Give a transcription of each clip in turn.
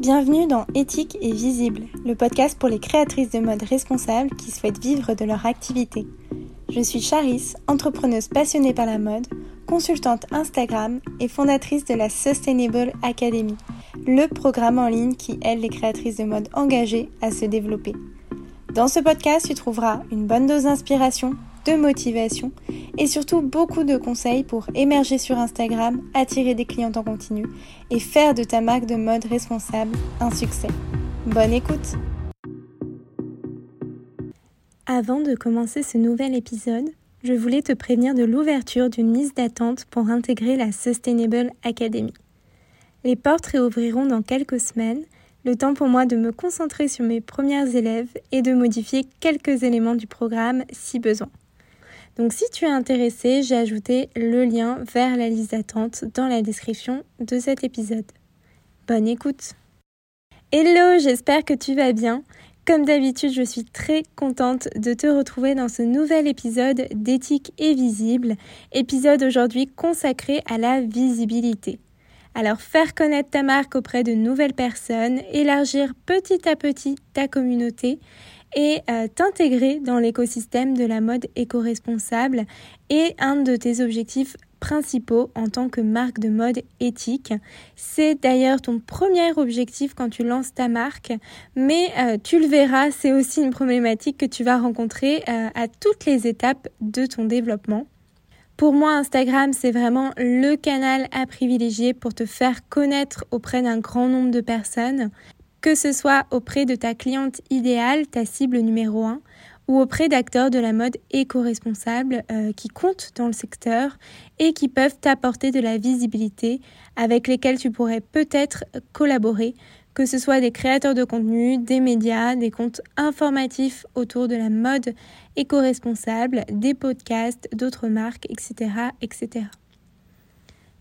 Bienvenue dans Éthique et Visible, le podcast pour les créatrices de mode responsables qui souhaitent vivre de leur activité. Je suis Charis, entrepreneuse passionnée par la mode, consultante Instagram et fondatrice de la Sustainable Academy, le programme en ligne qui aide les créatrices de mode engagées à se développer. Dans ce podcast, tu trouveras une bonne dose d'inspiration, de motivation et surtout beaucoup de conseils pour émerger sur Instagram, attirer des clients en continu et faire de ta marque de mode responsable un succès. Bonne écoute Avant de commencer ce nouvel épisode, je voulais te prévenir de l'ouverture d'une liste d'attente pour intégrer la Sustainable Academy. Les portes réouvriront dans quelques semaines, le temps pour moi de me concentrer sur mes premières élèves et de modifier quelques éléments du programme si besoin. Donc si tu es intéressé, j'ai ajouté le lien vers la liste d'attente dans la description de cet épisode. Bonne écoute Hello, j'espère que tu vas bien. Comme d'habitude, je suis très contente de te retrouver dans ce nouvel épisode d'éthique et visible, épisode aujourd'hui consacré à la visibilité. Alors faire connaître ta marque auprès de nouvelles personnes, élargir petit à petit ta communauté et euh, t'intégrer dans l'écosystème de la mode éco-responsable est un de tes objectifs principaux en tant que marque de mode éthique. C'est d'ailleurs ton premier objectif quand tu lances ta marque, mais euh, tu le verras, c'est aussi une problématique que tu vas rencontrer euh, à toutes les étapes de ton développement. Pour moi, Instagram, c'est vraiment le canal à privilégier pour te faire connaître auprès d'un grand nombre de personnes que ce soit auprès de ta cliente idéale, ta cible numéro 1, ou auprès d'acteurs de la mode éco-responsables euh, qui comptent dans le secteur et qui peuvent t'apporter de la visibilité avec lesquels tu pourrais peut-être collaborer, que ce soit des créateurs de contenu, des médias, des comptes informatifs autour de la mode éco-responsable, des podcasts, d'autres marques, etc., etc.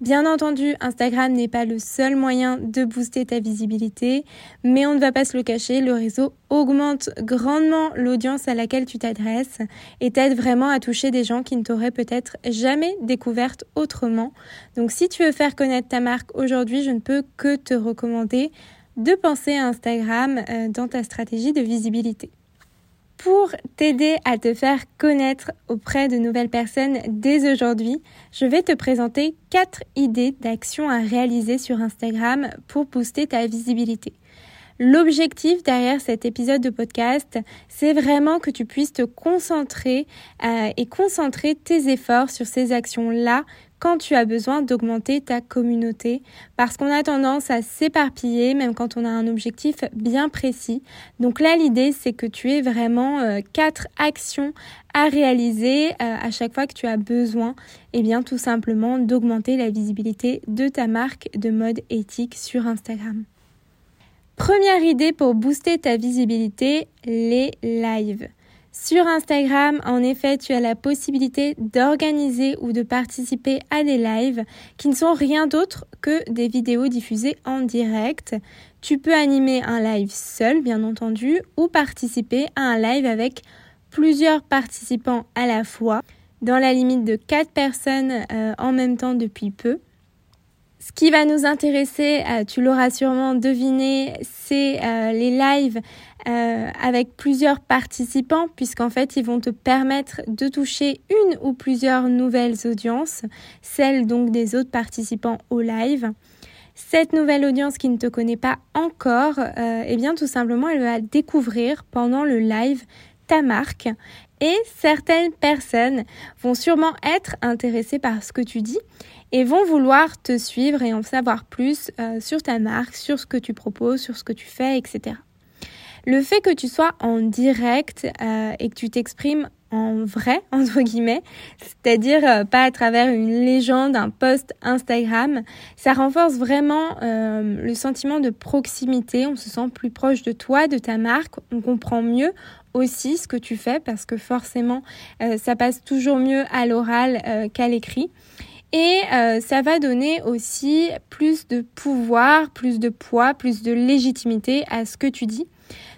Bien entendu, Instagram n'est pas le seul moyen de booster ta visibilité, mais on ne va pas se le cacher, le réseau augmente grandement l'audience à laquelle tu t'adresses et t'aide vraiment à toucher des gens qui ne t'auraient peut-être jamais découverte autrement. Donc si tu veux faire connaître ta marque aujourd'hui, je ne peux que te recommander de penser à Instagram euh, dans ta stratégie de visibilité. Pour t'aider à te faire connaître auprès de nouvelles personnes dès aujourd'hui, je vais te présenter quatre idées d'action à réaliser sur Instagram pour booster ta visibilité. L'objectif derrière cet épisode de podcast, c'est vraiment que tu puisses te concentrer euh, et concentrer tes efforts sur ces actions-là quand tu as besoin d'augmenter ta communauté parce qu'on a tendance à s'éparpiller même quand on a un objectif bien précis. Donc là, l'idée, c'est que tu aies vraiment euh, quatre actions à réaliser euh, à chaque fois que tu as besoin, et eh bien tout simplement d'augmenter la visibilité de ta marque de mode éthique sur Instagram. Première idée pour booster ta visibilité, les lives. Sur Instagram, en effet, tu as la possibilité d'organiser ou de participer à des lives qui ne sont rien d'autre que des vidéos diffusées en direct. Tu peux animer un live seul, bien entendu, ou participer à un live avec plusieurs participants à la fois, dans la limite de 4 personnes euh, en même temps depuis peu. Ce qui va nous intéresser, euh, tu l'auras sûrement deviné, c'est euh, les lives euh, avec plusieurs participants, puisqu'en fait, ils vont te permettre de toucher une ou plusieurs nouvelles audiences, celles donc des autres participants au live. Cette nouvelle audience qui ne te connaît pas encore, eh bien tout simplement, elle va découvrir pendant le live ta marque et certaines personnes vont sûrement être intéressées par ce que tu dis et vont vouloir te suivre et en savoir plus euh, sur ta marque, sur ce que tu proposes, sur ce que tu fais, etc. Le fait que tu sois en direct euh, et que tu t'exprimes en vrai, entre guillemets, c'est-à-dire euh, pas à travers une légende, un post Instagram, ça renforce vraiment le sentiment de proximité, on se sent plus proche de toi, de ta marque, on comprend mieux aussi ce que tu fais parce que forcément ça passe toujours mieux à l'oral qu'à l'écrit. Et euh, ça va donner aussi plus de pouvoir, plus de poids, plus de légitimité à ce que tu dis.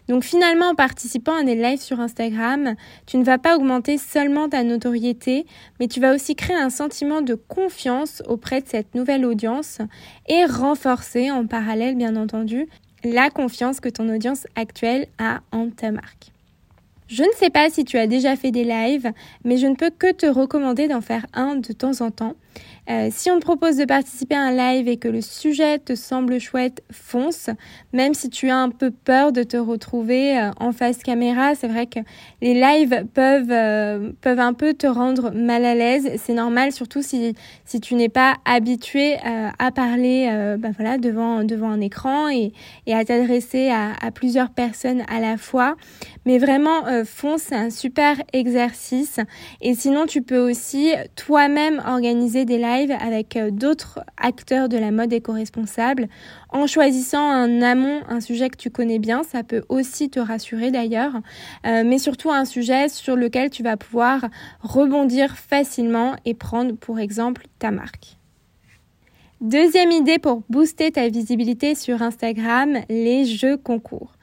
Donc finalement, en participant à des lives sur Instagram, tu ne vas pas augmenter seulement ta notoriété, mais tu vas aussi créer un sentiment de confiance auprès de cette nouvelle audience et renforcer en parallèle, bien entendu, la confiance que ton audience actuelle a en ta marque. Je ne sais pas si tu as déjà fait des lives, mais je ne peux que te recommander d'en faire un de temps en temps. Euh, si on te propose de participer à un live et que le sujet te semble chouette, fonce. Même si tu as un peu peur de te retrouver euh, en face caméra, c'est vrai que les lives peuvent, euh, peuvent un peu te rendre mal à l'aise. C'est normal, surtout si, si tu n'es pas habitué à parler bah voilà, devant, devant un écran et, et à t'adresser à, à, plusieurs personnes à la fois. Mais vraiment, fonce, c'est un super exercice. Et sinon, tu peux aussi toi-même organiser des lives avec euh, d'autres acteurs de la mode éco-responsable en choisissant un amont, un sujet que tu connais bien. Ça peut aussi te rassurer d'ailleurs, euh, mais surtout un sujet sur lequel tu vas pouvoir rebondir facilement et prendre pour exemple ta marque. Deuxième idée pour booster ta visibilité sur Instagram, les jeux concours.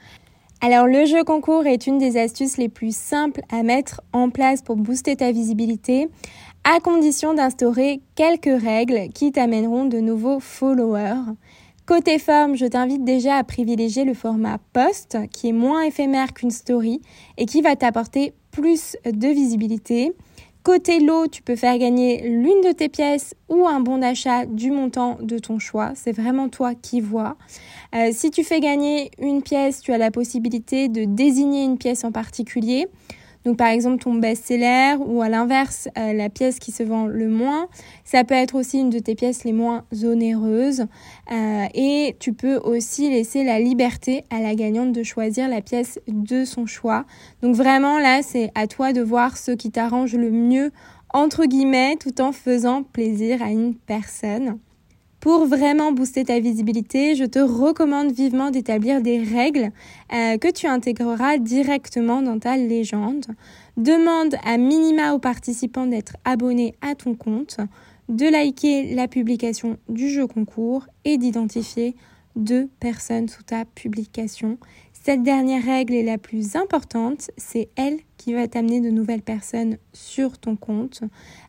Alors le jeu concours est une des astuces les plus simples à mettre en place pour booster ta visibilité à condition d'instaurer quelques règles qui t'amèneront de nouveaux followers. Côté forme, je t'invite déjà à privilégier le format post qui est moins éphémère qu'une story et qui va t'apporter plus de visibilité. Côté lot, tu peux faire gagner l'une de tes pièces ou un bon d'achat du montant de ton choix. C'est vraiment toi qui vois. Euh, si tu fais gagner une pièce, tu as la possibilité de désigner une pièce en particulier. Donc par exemple ton best-seller ou à l'inverse euh, la pièce qui se vend le moins. Ça peut être aussi une de tes pièces les moins onéreuses. Euh, et tu peux aussi laisser la liberté à la gagnante de choisir la pièce de son choix. Donc vraiment là c'est à toi de voir ce qui t'arrange le mieux entre guillemets tout en faisant plaisir à une personne. Pour vraiment booster ta visibilité, je te recommande vivement d'établir des règles euh, que tu intégreras directement dans ta légende. Demande à minima aux participants d'être abonnés à ton compte, de liker la publication du jeu concours et d'identifier deux personnes sous ta publication. Cette dernière règle est la plus importante, c'est elle qui va t'amener de nouvelles personnes sur ton compte,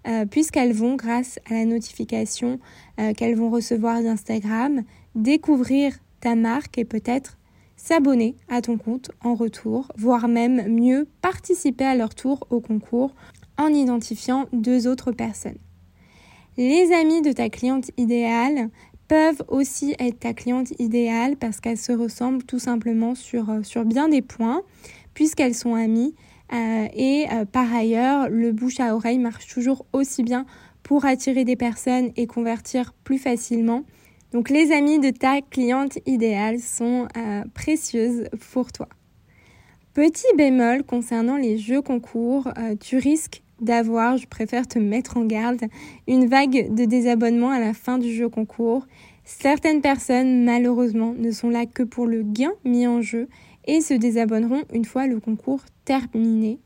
euh, puisqu'elles vont, grâce à la notification euh, qu'elles vont recevoir d'Instagram, découvrir ta marque et peut-être s'abonner à ton compte en retour, voire même mieux participer à leur tour au concours en identifiant deux autres personnes. Les amis de ta cliente idéale peuvent aussi être ta cliente idéale parce qu'elles se ressemblent tout simplement sur, euh, sur bien des points puisqu'elles sont amies. Euh, et euh, par ailleurs, le bouche à oreille marche toujours aussi bien pour attirer des personnes et convertir plus facilement. Donc les amis de ta cliente idéale sont précieuses pour toi. Petit bémol concernant les jeux concours, tu risques d'avoir, je préfère te mettre en garde, une vague de désabonnement à la fin du jeu concours. Certaines personnes, malheureusement, ne sont là que pour le gain mis en jeu et se désabonneront une fois le concours terminé.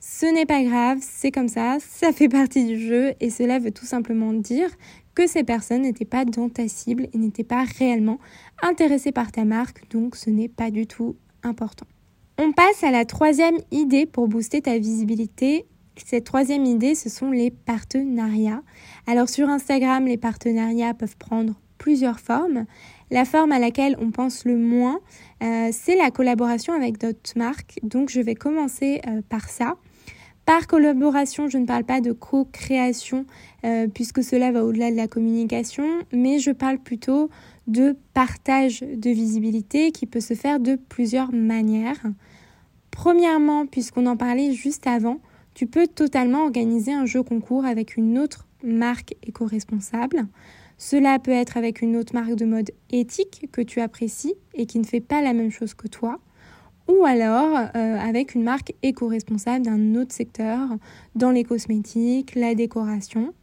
Ce n'est pas grave, c'est comme ça, ça fait partie du jeu et cela veut tout simplement dire que ces personnes n'étaient pas dans ta cible et n'étaient pas réellement intéressées par ta marque, donc ce n'est pas du tout important. On passe à la troisième idée pour booster ta visibilité, cette troisième idée, ce sont les partenariats. Alors sur Instagram, les partenariats peuvent prendre plusieurs formes. La forme à laquelle on pense le moins, euh, c'est la collaboration avec d'autres marques. Donc je vais commencer euh, par ça. Par collaboration, je ne parle pas de co-création euh, puisque cela va au-delà de la communication, mais je parle plutôt de partage de visibilité qui peut se faire de plusieurs manières. Premièrement, puisqu'on en parlait juste avant, tu peux totalement organiser un jeu concours avec une autre marque éco-responsable. Cela peut être avec une autre marque de mode éthique que tu apprécies et qui ne fait pas la même chose que toi, ou alors euh, avec une marque éco-responsable d'un autre secteur, dans les cosmétiques, la décoration.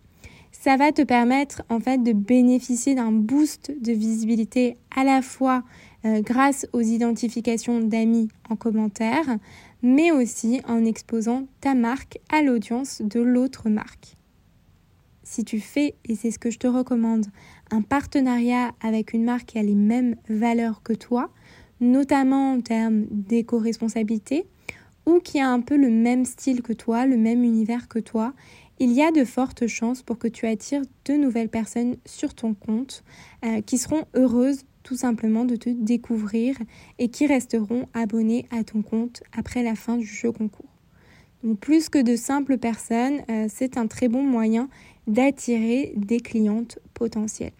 Ça va te permettre en fait de bénéficier d'un boost de visibilité à la fois euh, grâce aux identifications d'amis en commentaire, mais aussi en exposant ta marque à l'audience de l'autre marque. Si tu fais, et c'est ce que je te recommande, un partenariat avec une marque qui a les mêmes valeurs que toi, notamment en termes d'éco-responsabilité, ou qui a un peu le même style que toi, le même univers que toi, il y a de fortes chances pour que tu attires de nouvelles personnes sur ton compte euh, qui seront heureuses simplement de te découvrir et qui resteront abonnés à ton compte après la fin du jeu concours. Donc plus que de simples personnes, euh, c'est un très bon moyen d'attirer des clientes potentielles.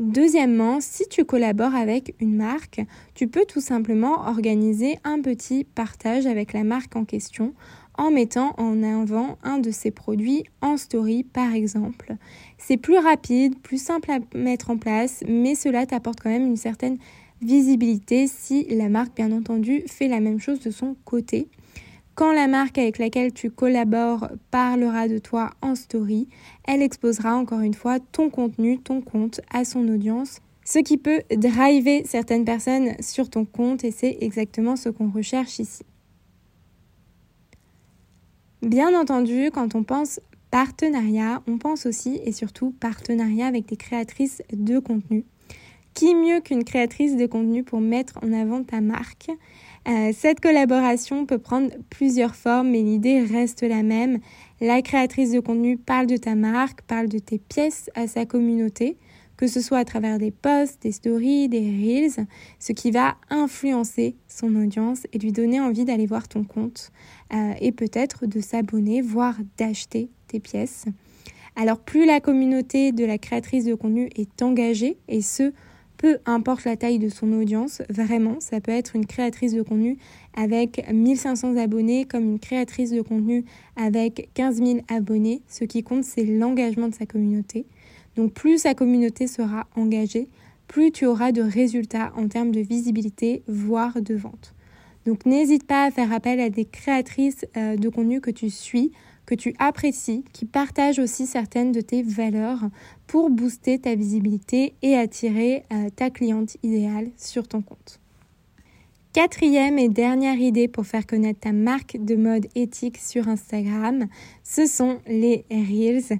Deuxièmement, si tu collabores avec une marque, tu peux tout simplement organiser un petit partage avec la marque en question en mettant en avant un de ses produits en story par exemple. C'est plus rapide, plus simple à mettre en place, mais cela t'apporte quand même une certaine visibilité si la marque bien entendu fait la même chose de son côté. Quand la marque avec laquelle tu collabores parlera de toi en story, elle exposera encore une fois ton contenu, ton compte à son audience, ce qui peut driver certaines personnes sur ton compte et c'est exactement ce qu'on recherche ici. Bien entendu, quand on pense partenariat, on pense aussi et surtout partenariat avec des créatrices de contenu. Qui mieux qu'une créatrice de contenu pour mettre en avant ta marque? Euh, cette collaboration peut prendre plusieurs formes, mais l'idée reste la même. La créatrice de contenu parle de ta marque, parle de tes pièces à sa communauté, que ce soit à travers des posts, des stories, des reels, ce qui va influencer son audience et lui donner envie d'aller voir ton compte euh, et peut-être de s'abonner, voire d'acheter tes pièces. Alors plus la communauté de la créatrice de contenu est engagée, et ce, peu importe la taille de son audience, vraiment, ça peut être une créatrice de contenu avec 1500 abonnés comme une créatrice de contenu avec 15 000 abonnés. Ce qui compte, c'est l'engagement de sa communauté. Donc plus sa communauté sera engagée, plus tu auras de résultats en termes de visibilité, voire de vente. Donc n'hésite pas à faire appel à des créatrices euh, de contenu que tu suis que tu apprécies, qui partagent aussi certaines de tes valeurs pour booster ta visibilité et attirer euh, ta cliente idéale sur ton compte. Quatrième et dernière idée pour faire connaître ta marque de mode éthique sur Instagram, ce sont les Reels.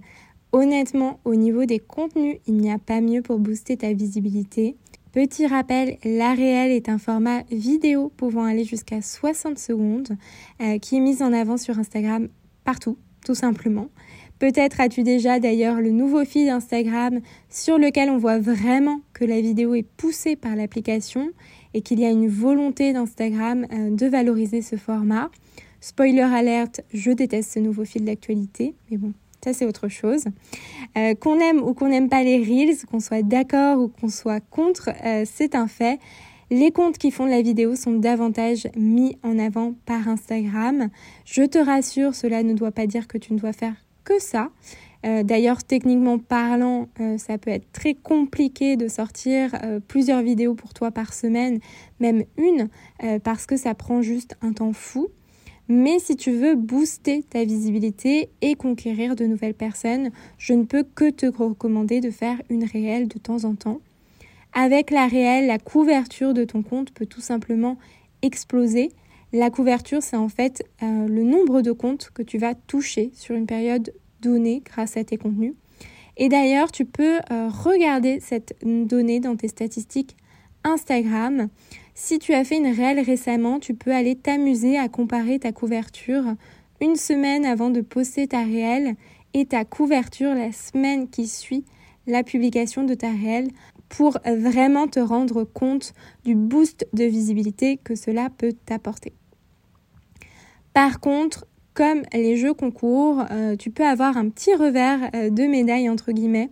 Honnêtement, au niveau des contenus, il n'y a pas mieux pour booster ta visibilité. Petit rappel, la réelle est un format vidéo pouvant aller jusqu'à 60 secondes euh, qui est mis en avant sur Instagram partout, tout simplement. Peut-être as-tu déjà d'ailleurs le nouveau feed Instagram sur lequel on voit vraiment que la vidéo est poussée par l'application et qu'il y a une volonté d'Instagram euh, de valoriser ce format. Spoiler alerte, je déteste ce nouveau fil d'actualité, mais bon, ça c'est autre chose. Euh, qu'on aime ou qu'on n'aime pas les reels, qu'on soit d'accord ou qu'on soit contre, euh, c'est un fait. Les comptes qui font la vidéo sont davantage mis en avant par Instagram. Je te rassure, cela ne doit pas dire que tu ne dois faire que ça. Euh, d'ailleurs, techniquement parlant, ça peut être très compliqué de sortir plusieurs vidéos pour toi par semaine, même une, parce que ça prend juste un temps fou. Mais si tu veux booster ta visibilité et conquérir de nouvelles personnes, je ne peux que te recommander de faire une réelle de temps en temps. Avec la réelle, la couverture de ton compte peut tout simplement exploser. La couverture, c'est en fait euh, le nombre de comptes que tu vas toucher sur une période donnée grâce à tes contenus. Et d'ailleurs, tu peux euh, regarder cette donnée dans tes statistiques Instagram. Si tu as fait une réelle récemment, tu peux aller t'amuser à comparer ta couverture une semaine avant de poster ta réelle et ta couverture la semaine qui suit la publication de ta réelle pour vraiment te rendre compte du boost de visibilité que cela peut t'apporter. Par contre, comme les jeux concours, euh, tu peux avoir un petit revers euh, de médaille entre guillemets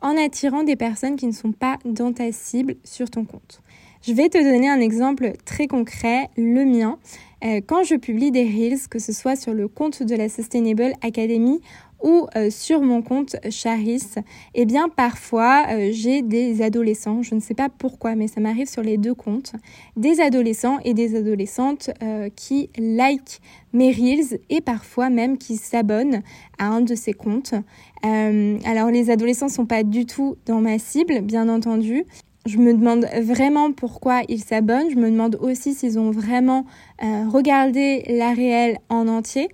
en attirant des personnes qui ne sont pas dans ta cible sur ton compte. Je vais te donner un exemple très concret, le mien. Euh, quand je publie des reels, que ce soit sur le compte de la Sustainable Academy ou euh, sur mon compte Charis, eh bien parfois euh, j'ai des adolescents, je ne sais pas pourquoi, mais ça m'arrive sur les deux comptes, des adolescents et des adolescentes qui like mes reels et parfois même qui s'abonnent à un de ces comptes. alors les adolescents sont pas du tout dans ma cible, bien entendu. Je me demande vraiment pourquoi ils s'abonnent. Je me demande aussi s'ils ont vraiment regardé la réelle en entier.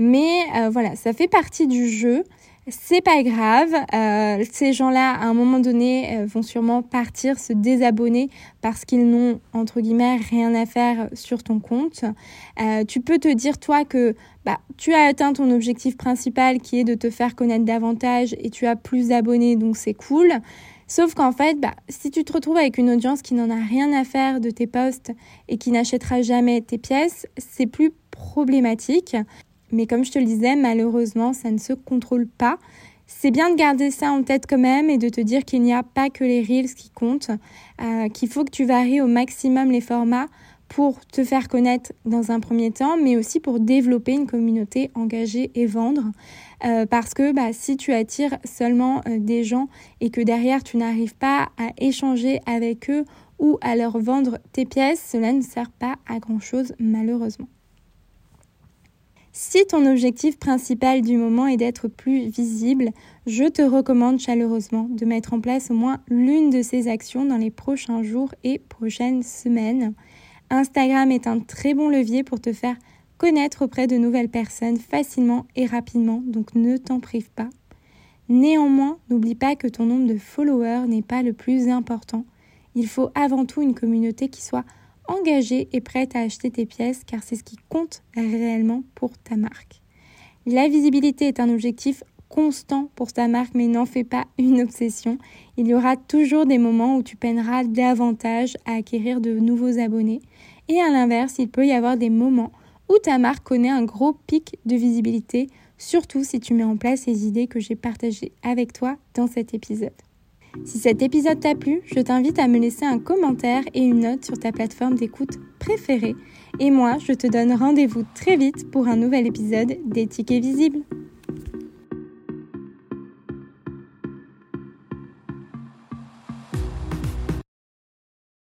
Mais euh, voilà, ça fait partie du jeu. C'est pas grave. Euh, ces gens-là, à un moment donné, euh, vont sûrement partir, se désabonner parce qu'ils n'ont, entre guillemets, rien à faire sur ton compte. tu peux te dire, toi, que bah, tu as atteint ton objectif principal qui est de te faire connaître davantage et tu as plus d'abonnés, donc c'est cool. Sauf qu'en fait, bah, si tu te retrouves avec une audience qui n'en a rien à faire de tes posts et qui n'achètera jamais tes pièces, c'est plus problématique. Mais comme je te le disais, malheureusement, ça ne se contrôle pas. C'est bien de garder ça en tête quand même et de te dire qu'il n'y a pas que les reels qui comptent, euh, qu'il faut que tu varies au maximum les formats pour te faire connaître dans un premier temps, mais aussi pour développer une communauté engagée et vendre. Euh, parce que bah, si tu attires seulement euh, des gens et que derrière tu n'arrives pas à échanger avec eux ou à leur vendre tes pièces, cela ne sert pas à grand-chose malheureusement. Si ton objectif principal du moment est d'être plus visible, je te recommande chaleureusement de mettre en place au moins l'une de ces actions dans les prochains jours et prochaines semaines. Instagram est un très bon levier pour te faire connaître auprès de nouvelles personnes facilement et rapidement, donc ne t'en prive pas. Néanmoins, n'oublie pas que ton nombre de followers n'est pas le plus important. Il faut avant tout une communauté qui soit engagée et prête à acheter tes pièces car c'est ce qui compte réellement pour ta marque. La visibilité est un objectif constant pour ta marque, mais n'en fais pas une obsession. Il y aura toujours des moments où tu peineras davantage à acquérir de nouveaux abonnés. Et à l'inverse, il peut y avoir des moments où ta marque connaît un gros pic de visibilité, surtout si tu mets en place les idées que j'ai partagées avec toi dans cet épisode. Si cet épisode t'a plu, je t'invite à me laisser un commentaire et une note sur ta plateforme d'écoute préférée. Et moi, je te donne rendez-vous très vite pour un nouvel épisode des tickets visibles.